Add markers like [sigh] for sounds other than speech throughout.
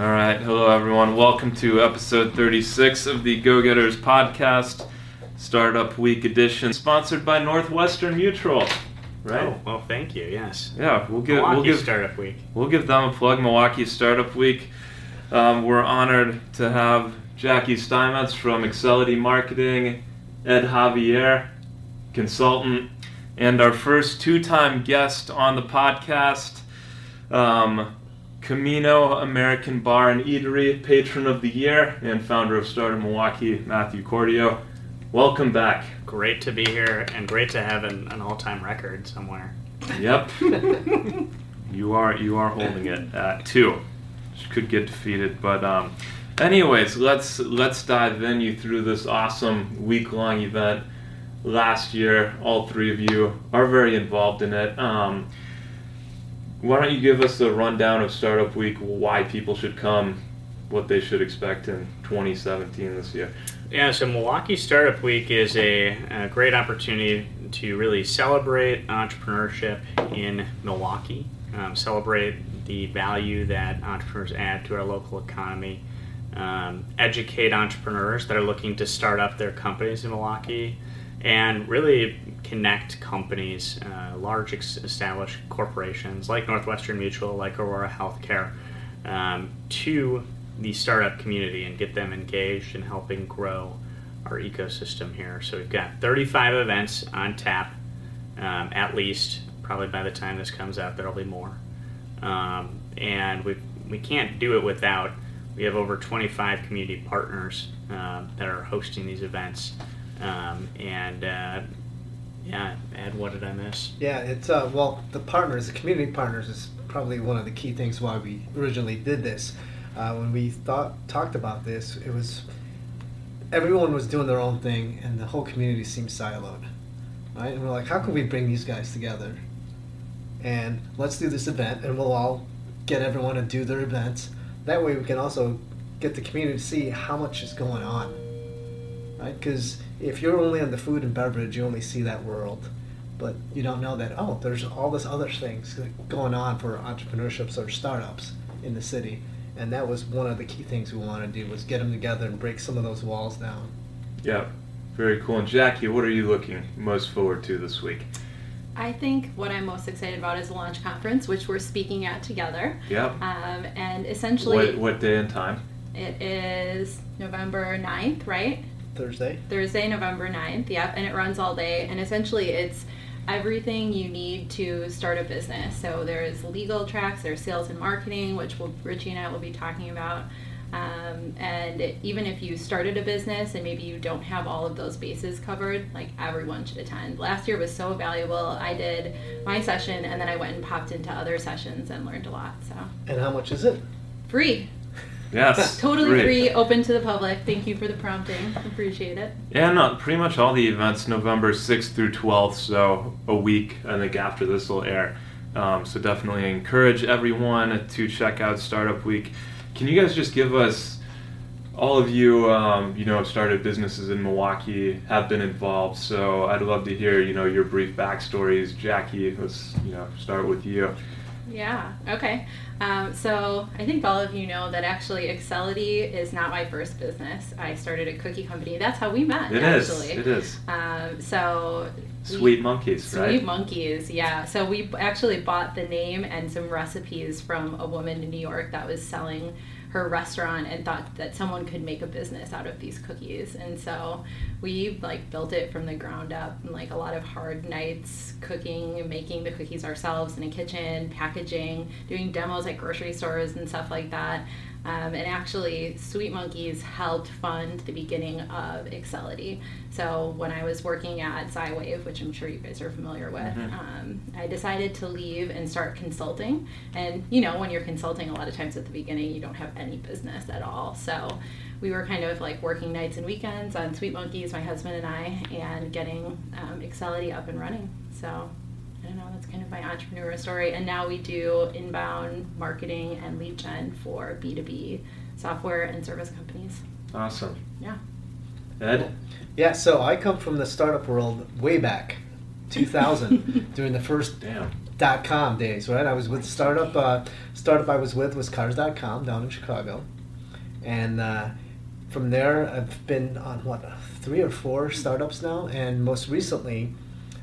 All right. Hello, everyone. Welcome to episode 36 of the Go Getters podcast, Startup Week edition, sponsored by Northwestern Mutual. Right? Oh, well, thank you. Yes. Yeah, we'll give Milwaukee we'll give Startup Week. we'll give them a plug. Milwaukee Startup Week. Um, we're honored to have Jackie Steinmetz from Excelity Marketing, Ed Javier, consultant, and our first two-time guest on the podcast, um, Camino American Bar and Eatery, patron of the year and founder of Startup Milwaukee, Matthew Cordio. Welcome back. Great to be here and great to have an, an all-time record somewhere. Yep. [laughs] you are you are holding it at two. Which could get defeated, but um, anyways, let's let's dive in. You through this awesome week long event last year. All three of you are very involved in it. Um, why don't you give us a rundown of Startup Week? Why people should come, what they should expect in 2017 this year. Yeah, so Milwaukee Startup Week is a, a great opportunity to really celebrate entrepreneurship in Milwaukee, um, celebrate the value that entrepreneurs add to our local economy, um, educate entrepreneurs that are looking to start up their companies in Milwaukee, and really connect companies, uh, large established corporations like Northwestern Mutual, like Aurora Healthcare, um, to the startup community and get them engaged in helping grow our ecosystem here. So we've got 35 events on tap, um, at least. Probably by the time this comes out, there'll be more. Um, and we we can't do it without. We have over 25 community partners um, that are hosting these events. Um, and uh, yeah, Ed, what did I miss? Yeah, it's uh, well, the partners, the community partners, is probably one of the key things why we originally did this. Uh, when we thought talked about this, it was everyone was doing their own thing, and the whole community seemed siloed, right? And we're like, how can we bring these guys together? And let's do this event, and we'll all get everyone to do their events. That way, we can also get the community to see how much is going on, right? Because if you're only on the food and beverage, you only see that world, but you don't know that oh, there's all this other things going on for entrepreneurships or startups in the city, and that was one of the key things we wanted to do was get them together and break some of those walls down. Yeah, very cool. And Jackie, what are you looking most forward to this week? I think what I'm most excited about is the launch conference, which we're speaking at together. Yep. Um, and essentially, What, what day and time? it is November 9th, right? Thursday. Thursday, November 9th. Yep. And it runs all day. And essentially, it's everything you need to start a business. So there's legal tracks, there's sales and marketing, which will, Richie and I will be talking about. Um, and even if you started a business and maybe you don't have all of those bases covered, like everyone should attend. Last year was so valuable. I did my session and then I went and popped into other sessions and learned a lot. So And how much is it? free, Yes. totally great. free, open to the public. Thank you for the prompting. Appreciate it. Yeah, no, pretty much all the events November 6th through 12th, so a week, I think, after this will air. Um, so definitely encourage everyone to check out Startup Week. Can you guys just give us, all of you, um, you know, started businesses in Milwaukee, have been involved, so I'd love to hear, you know, your brief backstories. Jackie, let's, you know, start with you. Yeah, okay. Um, so I think all of you know that actually Excelity is not my first business. I started a cookie company. That's how we met, It is. actually. It is. Um, so we- Sweet Monkeys, right? Sweet Monkeys, yeah. So we actually bought the name and some recipes from a woman in New York that was selling her restaurant and thought that someone could make a business out of these cookies. And so we like built it from the ground up and like a lot of hard nights cooking and making the cookies ourselves in a kitchen, packaging, doing demos at grocery stores and stuff like that. Um, and actually, Sweet Monkeys helped fund the beginning of Excelity. So when I was working at Zywave, which I'm sure you guys are familiar with, Mhm. um, I decided to leave and start consulting. And you know, when you're consulting, a lot of times at the beginning, you don't have any business at all. So we were kind of like working nights and weekends on Sweet Monkeys, my husband and I, and getting um, Excelity up and running. So I don't know, that's kind of my entrepreneur story. And now we do inbound marketing and lead gen for B2B software and service companies. Awesome. Yeah. Ed? Yeah, so I come from the startup world way back, [laughs] 2000, during the first Damn. dot com days, right? I was with startup. Uh, startup I was with was Cars.com down in Chicago, and uh, from there I've been on what three or four startups now, and most recently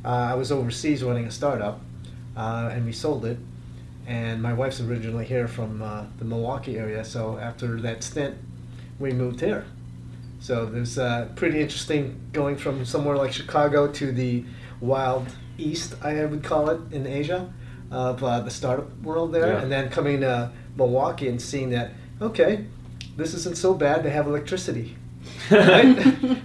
uh, I was overseas running a startup, uh, and we sold it. And my wife's originally here from uh, the Milwaukee area, so after that stint, we moved here. So there's uh, pretty interesting going from somewhere like Chicago to the wild east, I would call it, in Asia, of uh, the startup world there, Yeah. and then coming to Milwaukee and seeing that okay, this isn't so bad. They have electricity, [laughs] right?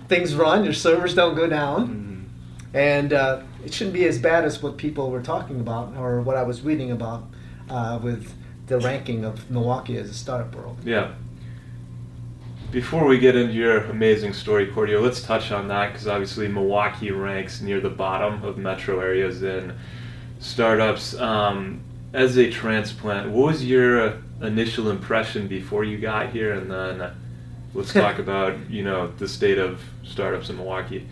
Things run, your servers don't go down, Mhm. and uh, it shouldn't be as bad as what people were talking about or what I was reading about uh, with the ranking of Milwaukee as a startup world. Yeah. Before we get into your amazing story, Cordio, let's touch on that because obviously Milwaukee ranks near the bottom of metro areas in startups. Um, as a transplant, what was your initial impression before you got here, and then let's [laughs] talk about you know the state of startups in Milwaukee.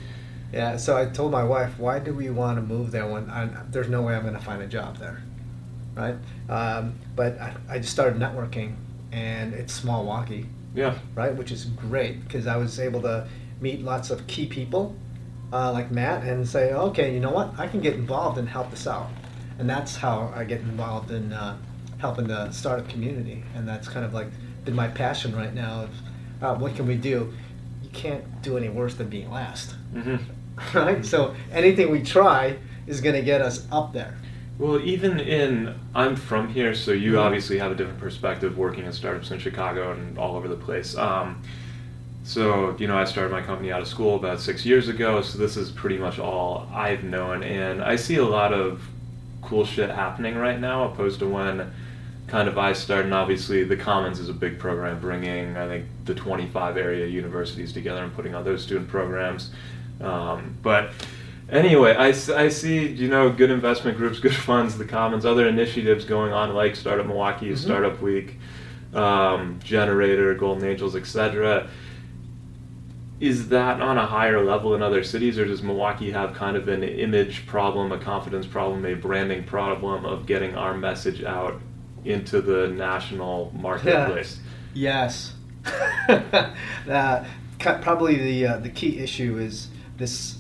Yeah, so I told my wife, why do we want to move there when I, there's no way I'm going to find a job there, right? Um, but I, I just started networking, and it's small Milwaukee, Yeah. right? Which is great because I was able to meet lots of key people uh, like Matt and say, okay, you know what? I can get involved and help this out. And that's how I get involved in uh, helping the startup community. And that's kind of like been my passion right now of uh, what can we do? You can't do any worse than being last, hmm [laughs] right? So anything we try is going to get us up there. Well, even in, I'm from here, so you Mhm. obviously have a different perspective working in startups in Chicago and all over the place. Um, so, you know, I started my company out of school about six years ago, so this is pretty much all I've known. And I see a lot of cool shit happening right now, opposed to when kind of I started. And obviously, the Commons is a big program bringing, I think, the 25 area universities together and putting on those student programs. Um, but anyway, I, I see, you know, good investment groups, [laughs] good funds, the Commons, other initiatives going on like Startup Milwaukee, Mhm. Startup Week, um, gener8tor, Golden Angels, etc. Is that on a higher level in other cities, or does Milwaukee have kind of an image problem, a confidence problem, a branding problem of getting our message out into the national marketplace? [laughs] Yes. [laughs] uh, probably the uh, the key issue is this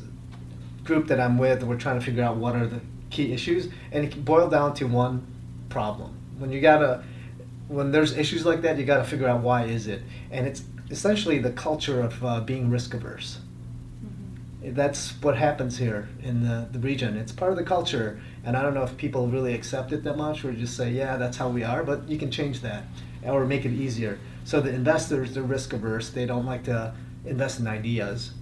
group that I'm with. We're trying to figure out what are the key issues, and it can boil down to one problem. When you gotta, when there's issues like that, you gotta figure out why is it, and it's essentially the culture of uh, being risk averse. That's what happens here in the, the region. It's part of the culture, and I don't know if people really accept it that much or just say, yeah, that's how we are, but you can change that or make it easier. So the investors, they're risk averse. They don't like to invest in ideas.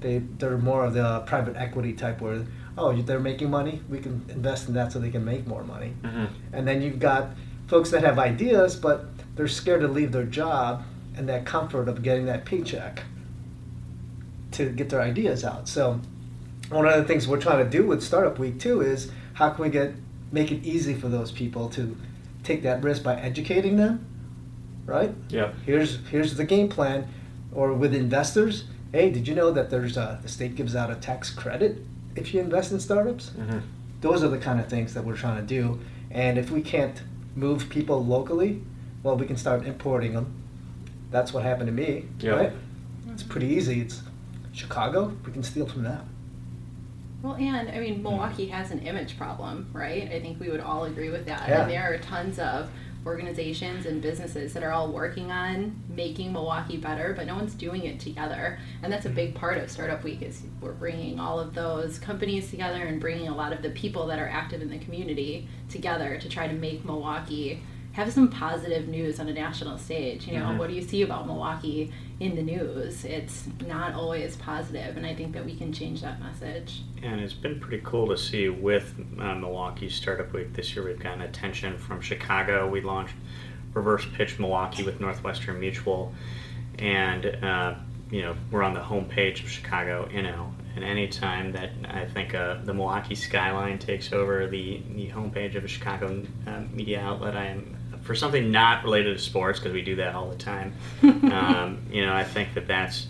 They, they're more of the private equity type where, oh, they're making money, we can invest in that so they can make more money. Mhm. And then you've got folks that have ideas, but they're scared to leave their job and that comfort of getting that paycheck to get their ideas out. So one of the things we're trying to do with Startup Week too is how can we get make it easy for those people to take that risk by educating them, right? Yeah. Here's here's the game plan, or with investors. Hey, did you know that there's a, the state gives out a tax credit if you invest in startups? Mhm. those are the kind of things that we're trying to do. And if we can't move people locally, well, we can start importing them. That's what happened to me, Yeah. right? It's pretty easy. It's Chicago. We can steal from them. Well, and I mean, hmm. Milwaukee has an image problem, right? I think we would all agree with that. Yeah. And there are tons of organizations and businesses that are all working on making Milwaukee better, but no one's doing it together. And that's a big hmm. part of Startup Week is we're bringing all of those companies together and bringing a lot of the people that are active in the community together to try to make Milwaukee have some positive news on a national stage. You know, Mhm. what do you see about Milwaukee in the news? It's not always positive, and I think that we can change that message. And it's been pretty cool to see with uh, Milwaukee Startup Week this year. We've gotten attention from Chicago. We launched Reverse Pitch Milwaukee with Northwestern Mutual, and uh, you know we're on the homepage of Chicago Inno. And anytime that I think uh, the Milwaukee skyline takes over the, the homepage of a Chicago uh, media outlet, I am for something not related to sports because we do that all the time. [laughs] um, you know, I think that that's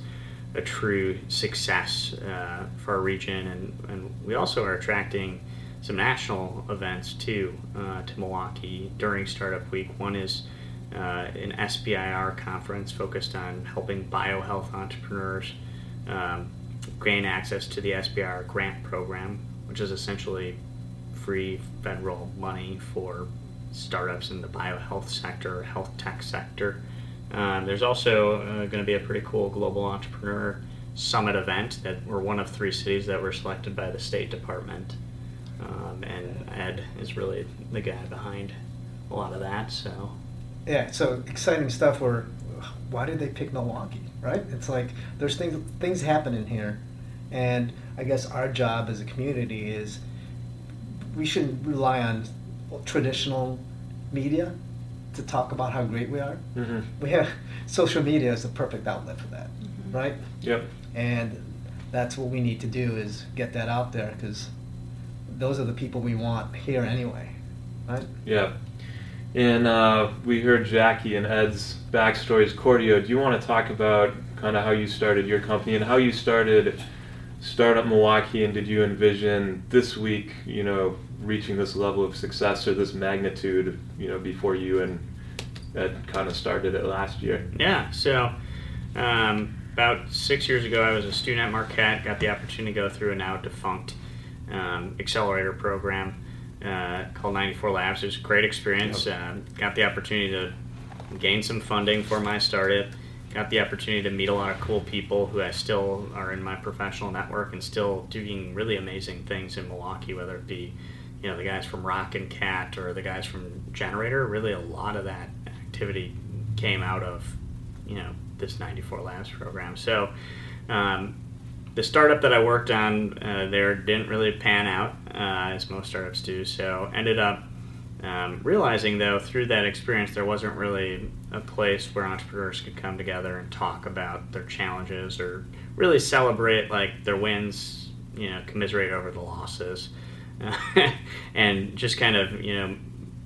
a true success uh, for our region, and, and we also are attracting some national events too uh, to Milwaukee during Startup Week. One is uh, an SBIR conference focused on helping biohealth entrepreneurs um, gain access to the SBIR grant program, which is essentially free federal money for startups in the biohealth sector, health tech sector. Um, there's also uh, going to be a pretty cool global entrepreneur summit event that we're one of three cities that were selected by the State Department. Um, and Ed is really the guy behind a lot of that. So yeah, so exciting stuff. Where why did they pick Milwaukee? Right? It's like there's things things happening here, and I guess our job as a community is we shouldn't rely on traditional media to talk about how great we are. Mm-hmm. We have social media is the perfect outlet for that, Mm-hmm. right? Yep. And that's what we need to do is get that out there because those are the people we want here anyway, right? Yeah. And uh, we heard Jackie and Ed's backstories. Cordio, do you want to talk about kind of how you started your company and how you started Startup Milwaukee? And did you envision this week, you know, reaching this level of success or this magnitude, you know, before you and that kind of started it last year? Yeah, so um, about six years ago, I was a student at Marquette, got the opportunity to go through a now defunct um, accelerator program uh, called 94 Labs. It was a great experience. Um, got the opportunity to gain some funding for my startup. Got the opportunity to meet a lot of cool people who I still are in my professional network and still doing really amazing things in Milwaukee, whether it be you know the guys from Rock and Cat or the guys from gener8tor. Really, a lot of that activity came out of you know this 94 Labs program. So um, the startup that I worked on uh, there didn't really pan out uh, as most startups do. So ended up um, realizing though through that experience there wasn't really a place where entrepreneurs could come together and talk about their challenges or really celebrate like their wins, you know, commiserate over the losses, [laughs] and just kind of you know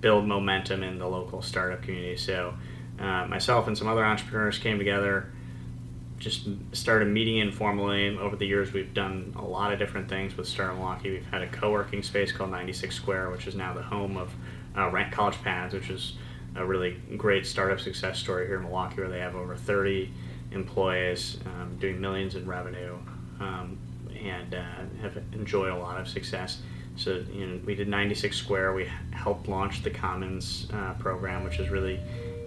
build momentum in the local startup community. So uh, myself and some other entrepreneurs came together just started meeting informally. Over the years, we've done a lot of different things with Startup Milwaukee. We've had a co-working space called 96 Square, which is now the home of uh, Rent College Pads, which is a really great startup success story here in Milwaukee, where they have over 30 employees um, doing millions in revenue um, and uh, have enjoyed a lot of success. So you know, we did 96 Square. We helped launch the Commons uh, program, which is really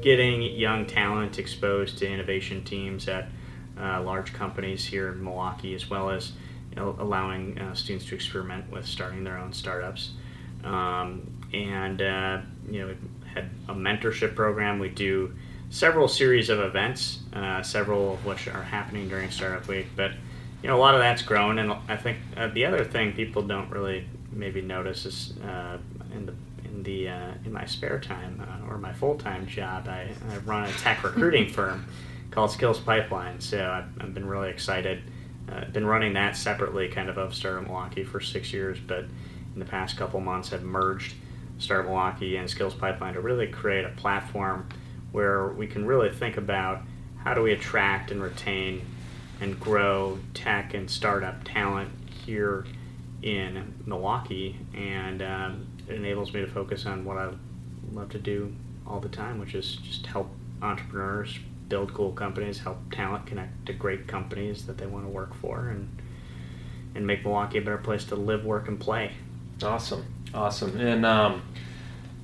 getting young talent exposed to innovation teams at uh, large companies here in Milwaukee, as well as you know, allowing uh, students to experiment with starting their own startups. Um, and uh, you know, we had a mentorship program. We do several series of events, uh, several of which are happening during Startup Week. But you know, a lot of that's grown, and I think uh, the other thing people don't really maybe notice is uh, in the in the in my spare time or my full time job, I, I run a tech [laughs] recruiting firm called Skills Pipeline. So I've, I've been really excited. Uh, been running that separately, kind of of Startup Milwaukee for six years, but in the past couple months have merged Startup Milwaukee and Skills Pipeline to really create a platform where we can really think about how do we attract and retain and grow tech and startup talent here in Milwaukee, and um, it enables me to focus on what I love to do all the time, which is just help entrepreneurs build cool companies, help talent connect to great companies that they want to work for, and and make Milwaukee a better place to live, work, and play. Awesome, awesome, and um,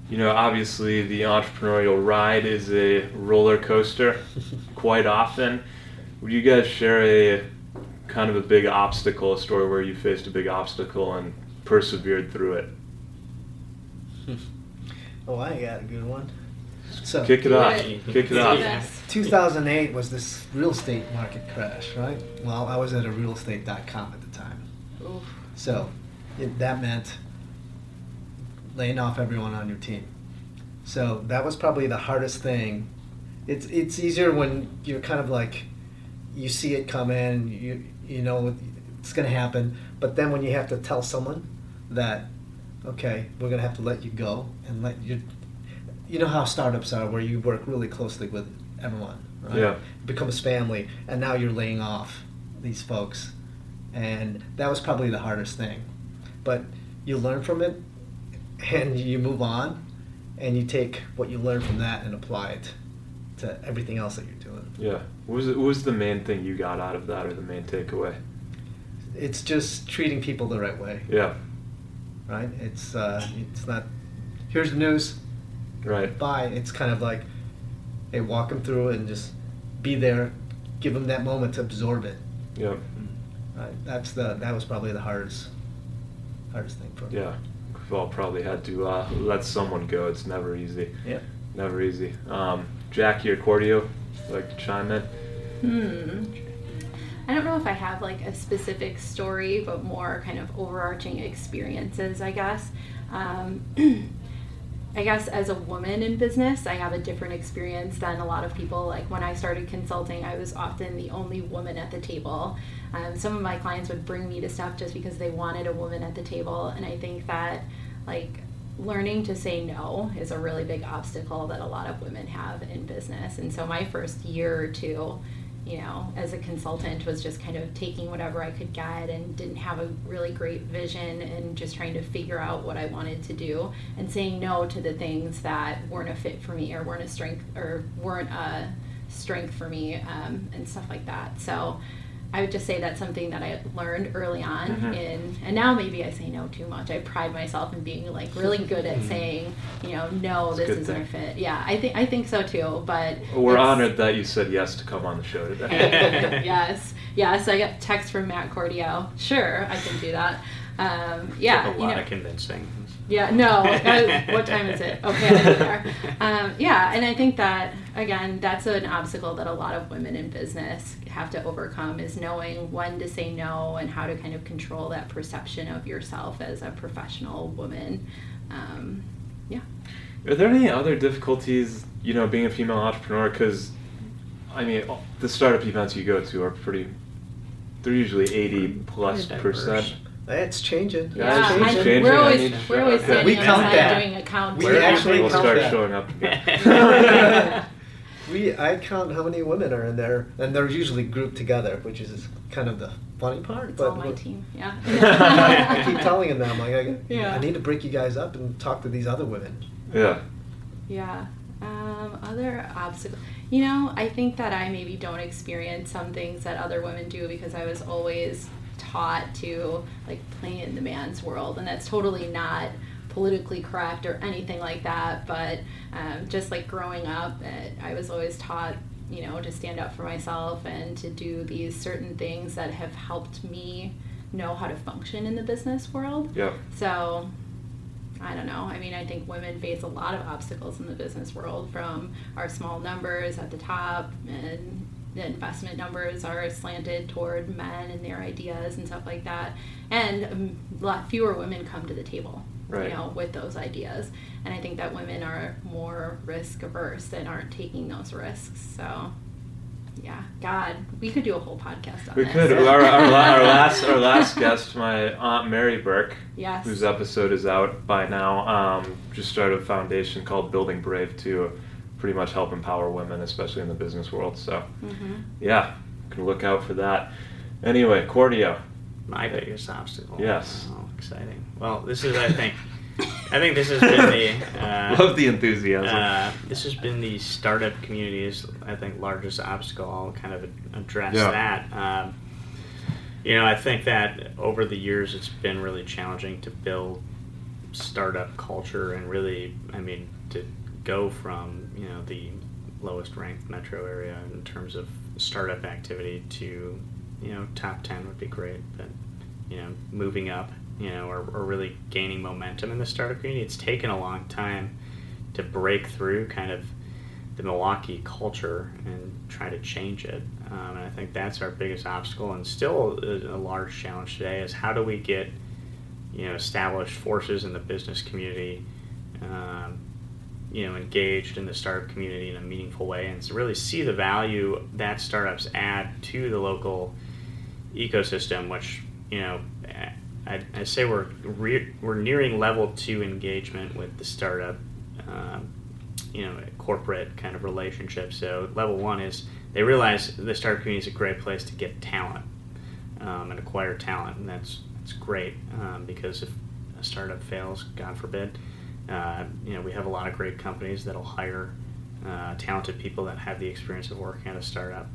you know, obviously the entrepreneurial ride is a roller coaster [laughs] quite often. Would you guys share a kind of a big obstacle, a story where you faced a big obstacle and persevered through it? [laughs] oh, I got a good one. So Kick it off. Kick it off. 2008 was this real estate market crash, right? Well, I was at a realestate.com at the time. Oof. So it, that meant laying off everyone on your team. So that was probably the hardest thing. It's it's easier when you're kind of like you see it come in, you you know it's going to happen, but then when you have to tell someone that okay, we're going to have to let you go and let you you know how startups are where you work really closely with everyone, right? Yeah. It becomes family and now you're laying off these folks and that was probably the hardest thing but you learn from it, and you move on, and you take what you learn from that and apply it to everything else that you're. Yeah. What was, what was the main thing you got out of that, or the main takeaway? It's just treating people the right way, Yeah. right? It's uh, it's not. Here's the news. Right. Bye. It's kind of like, hey, walk them through and just be there, give them that moment to absorb it. Yeah. Right? That's the that was probably the hardest hardest thing for me. Yeah. We've all probably had to uh, let someone go. It's never easy. Yeah. Never easy. Um, Jackie or Cordio, like chime in? Hmm. I don't know if I have like a specific story, but more kind of overarching experiences, I guess. Um, [clears throat] I guess as a woman in business, I have a different experience than a lot of people. Like when I started consulting, I was often the only woman at the table. Um, some of my clients would bring me to stuff just because they wanted a woman at the table, and I think that like learning to say no is a really big obstacle that a lot of women have in business. And so my first year or two, you know, as a consultant was just kind of taking whatever I could get and didn't have a really great vision and just trying to figure out what I wanted to do and saying no to the things that weren't a fit for me or weren't a strength or weren't a strength for me um, and stuff like that. So I would just say that's something that I learned early on Mhm. in and now maybe I say no too much. I pride myself in being like really [laughs] good at Mhm. saying, you know, no, It's this isn't a fit. Yeah, I think I think so too. But We're honored that you said yes to come on the show today. [laughs] yes, yes. I got text from Matt Cordio. Sure, I can do that. Um, yeah, Took a you lot know, of convincing. yeah, no. [laughs] what time is it? Okay, I'll there. Um, yeah, and I think that again, that's an obstacle that a lot of women in business have to overcome is knowing when to say no and how to kind of control that perception of yourself as a professional woman. Um, yeah. Are there any other difficulties, you know, being a female entrepreneur? Because, I mean, the startup events you go to are pretty. They're usually eighty percent. diverse. It's changing. Yeah, it's it's changing. changing. we're I always mean, we're always okay. standing We count that. doing accounts. We We're- actually we'll count start that. showing up. [laughs] [laughs] again. we I count how many women are in there, and they're usually grouped together, which is kind of the funny part. It's but all my what- team. Yeah. [laughs] I keep telling them, I'm like, I, Yeah. I need to break you guys up and talk to these other women. yeah. Yeah. Um, other obstacles. You know, I think that I maybe don't experience some things that other women do because I was always taught to like play in the man's world, and that's totally not politically correct or anything like that. But um, just like growing up, uh, I was always taught, you know, to stand up for myself and to do these certain things that have helped me know how to function in the business world. Yep. So, I don't know. I mean, I think women face a lot of obstacles in the business world from our small numbers at the top and the investment numbers are slanted toward men and their ideas and stuff like that. And um, a lot fewer women come to the table, Right. you know, with those ideas. And I think that women are more risk averse and aren't taking those risks. So, yeah, God, we could do a whole podcast on We this. could. Our, our, our [laughs] last our last guest, my aunt Mary Burke, Yes. whose episode is out by now, um, just started a foundation called Building Brave to pretty much help empower women, especially in the business world. So, hmm yeah, can look out for that. Anyway, Cordio. My biggest obstacle. Yes. Oh, exciting. Well, this is, I think, I think this has been the. [laughs] Uh, Love the enthusiasm. Uh, this has been the startup community's, I think, largest obstacle. I'll kind of address Yeah. that. Um, you know, I think that over the years, it's been really challenging to build startup culture and really, I mean, to go from you know the lowest ranked metro area in terms of startup activity to you know top 10 would be great but you know moving up you know or, or really gaining momentum in the startup community it's taken a long time to break through kind of the Milwaukee culture and try to change it. Um, and I think that's our biggest obstacle, and still a, a large challenge today is how do we get you know established forces in the business community, um, you know, engaged in the startup community in a meaningful way, and to really see the value that startups add to the local ecosystem, which you know. I, I say we're re- we're nearing level two engagement with the startup um, you know corporate kind of relationship. So level one is they realize the startup community is a great place to get talent um, and acquire talent, and that's that's great um, because if a startup fails, God forbid. Uh, you know, we have a lot of great companies that'll hire uh, talented people that have the experience of working at a startup.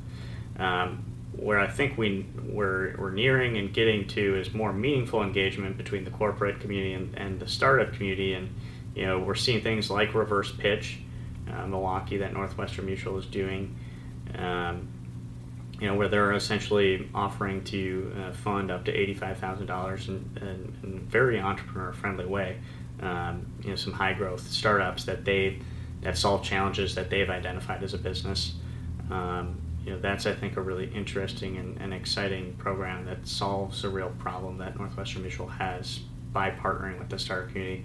Um, where I think we we're, we're nearing and getting to is more meaningful engagement between the corporate community and, and the startup community, and you know we're seeing things like reverse pitch, uh, Milwaukee that Northwestern Mutual is doing. Um, you know, where they're essentially offering to uh, fund up to eighty-five thousand dollars in, in, in very entrepreneur-friendly way. Um, you know, some high-growth startups that they that solve challenges that they've identified as a business. Um, you know, that's I think a really interesting and, and, exciting program that solves a real problem that Northwestern Mutual has by partnering with the startup community.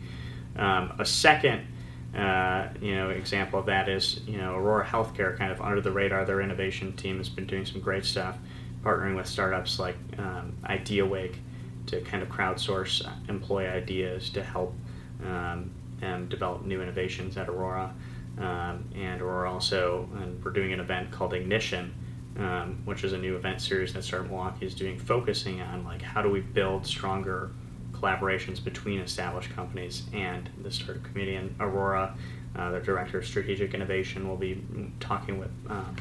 Um, a second uh, you know, example of that is, you know, Aurora Healthcare, kind of under the radar. Their innovation team has been doing some great stuff, partnering with startups like um, IdeaWake to kind of crowdsource employee ideas to help um, and develop new innovations at Aurora. Um, and Aurora also, and we're doing an event called Ignition, um, which is a new event series that Startup Milwaukee is doing, focusing on like how do we build stronger collaborations between established companies and the startup community. And Aurora, uh, the director of strategic innovation, will be talking with um,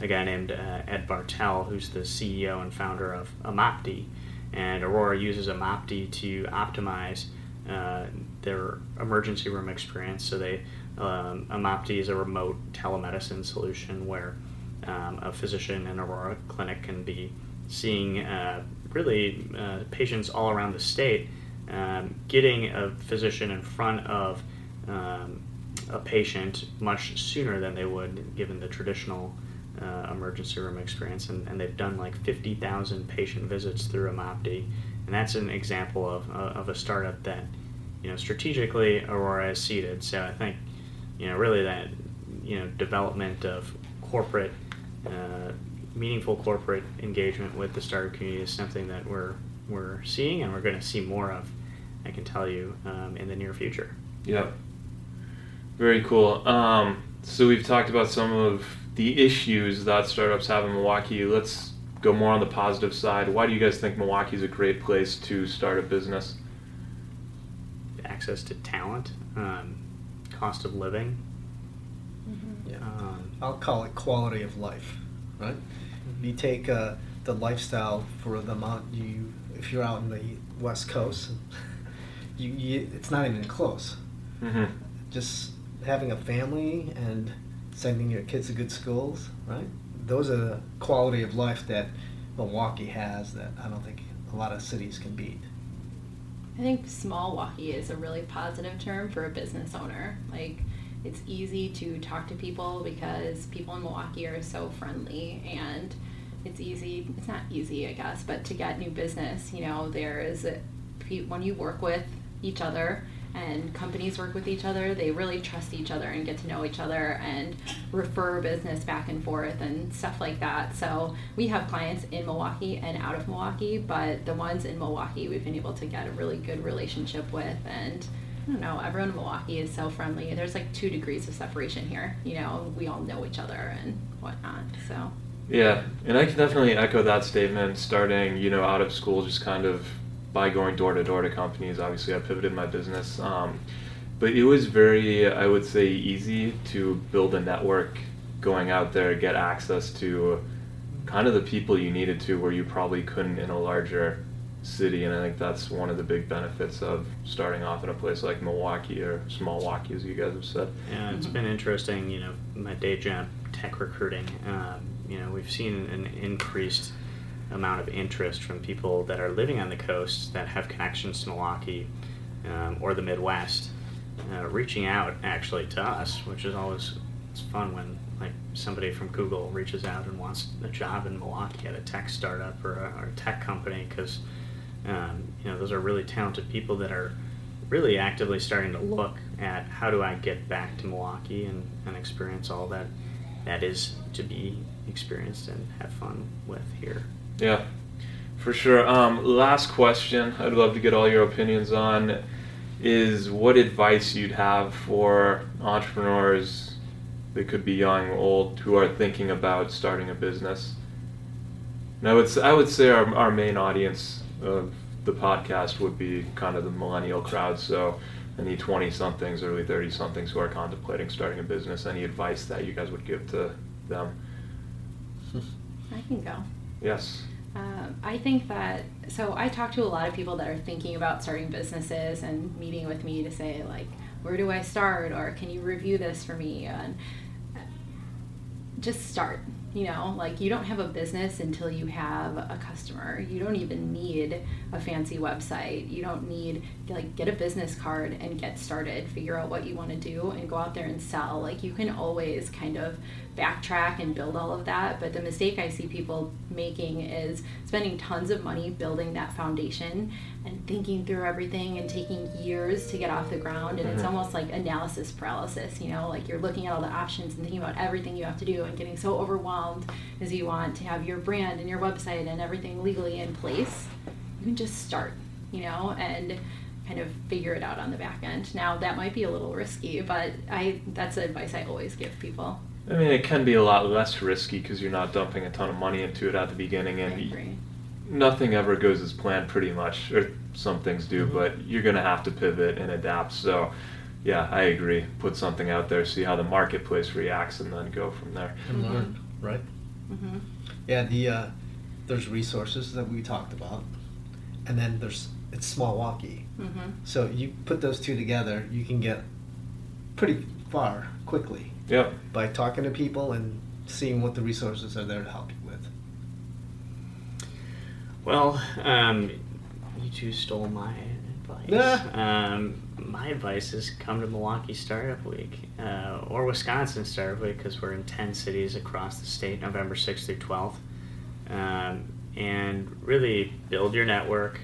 a guy named uh, Ed Bartel, who's the CEO and founder of Amopti. And Aurora uses Amopti to optimize uh, their emergency room experience. So they um, Amopti is a remote telemedicine solution where um, a physician in Aurora clinic can be seeing uh, really uh, patients all around the state, um, getting a physician in front of um, a patient much sooner than they would given the traditional uh, emergency room experience. And, and, they've done like 50,000 patient visits through Amopti. And that's an example of, uh, of a startup that, you know, strategically Aurora has seeded. So I think, you know, really that, you know, development of corporate uh, meaningful corporate engagement with the startup community is something that we're we're seeing and we're going to see more of. I can tell you um, in the near future. Yeah. Very cool. Um, so we've talked about some of the issues that startups have in Milwaukee. Let's go more on the positive side. Why do you guys think Milwaukee is a great place to start a business? Access to talent, um, cost of living. Mm-hmm. Yeah. Um, I'll call it quality of life, right? you take uh, the lifestyle for the amount you, if you're out in the West Coast, [laughs] you, you it's not even close. Mm-hmm. Just having a family and sending your kids to good schools, right? Those are the quality of life that Milwaukee has that I don't think a lot of cities can beat. I think small Milwaukee is a really positive term for a business owner. Like it's easy to talk to people because people in Milwaukee are so friendly and it's easy it's not easy i guess but to get new business you know there is a, when you work with each other and companies work with each other they really trust each other and get to know each other and refer business back and forth and stuff like that so we have clients in milwaukee and out of milwaukee but the ones in milwaukee we've been able to get a really good relationship with and I don't know, everyone in Milwaukee is so friendly. There's like two degrees of separation here. You know, we all know each other and whatnot. So yeah, and I can definitely echo that statement. Starting, you know, out of school, just kind of by going door to door to companies. Obviously, I pivoted my business, um, but it was very, I would say, easy to build a network, going out there, get access to kind of the people you needed to, where you probably couldn't in a larger city. And I think that's one of the big benefits of starting off in a place like Milwaukee or small Milwaukee, as you guys have said. Yeah, it's been interesting. You know, my day job, tech recruiting. Um, you know, we've seen an increased amount of interest from people that are living on the coast that have connections to Milwaukee um, or the Midwest, uh, reaching out actually to us, which is always it's fun when like somebody from Google reaches out and wants a job in Milwaukee at a tech startup or a, or a tech company because um, you know those are really talented people that are really actively starting to look at how do I get back to Milwaukee and, and experience all that that is to be experienced and have fun with here. Yeah, for sure. Um, last question I'd love to get all your opinions on is what advice you'd have for entrepreneurs that could be young old who are thinking about starting a business. And I would, I would say our, our main audience of the podcast would be kind of the millennial crowd. So, any 20 somethings, early 30 somethings who are contemplating starting a business, any advice that you guys would give to them? I can go. Yes. Um, I think that so I talk to a lot of people that are thinking about starting businesses and meeting with me to say like, where do I start or can you review this for me and uh, just start. You know, like you don't have a business until you have a customer. You don't even need a fancy website. You don't need like get a business card and get started. Figure out what you want to do and go out there and sell. Like you can always kind of backtrack and build all of that. But the mistake I see people making is spending tons of money building that foundation and thinking through everything and taking years to get off the ground. And it's Mhm. almost like analysis paralysis, you know, like you're looking at all the options and thinking about everything you have to do and getting so overwhelmed as you want to have your brand and your website and everything legally in place. You can just start, you know, and kind of figure it out on the back end. Now that might be a little risky, but I that's the advice I always give people. I mean, it can be a lot less risky because you're not dumping a ton of money into it at the beginning, and y- agree. nothing ever goes as planned, pretty much. Or some things do, Mhm. but you're gonna have to pivot and adapt. So, yeah, I agree. Put something out there, see how the marketplace reacts, and then go from there. and Mhm. learn, right? hmm Yeah, the uh, there's resources that we talked about, and then there's it's Smallwaukee. hmm So you put those two together, you can get pretty far quickly Yep. by talking to people and seeing what the resources are there to help you with. Well, um, you two stole my advice. Um, my advice is come to Milwaukee Startup Week uh, or Wisconsin Startup Week because we're in 10 cities across the state, November 6th through 12th. Um, and really build your network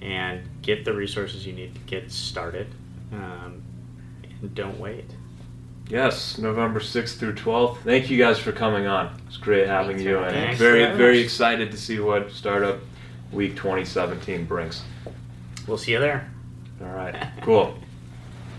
and get the resources you need to get started. Um, and don't wait. Yes, November 6th through 12th. Thank you guys for coming on. It's great having Thanks you, and us. very, very excited to see what Startup Week 2017 brings. We'll see you there. All right, cool. [laughs]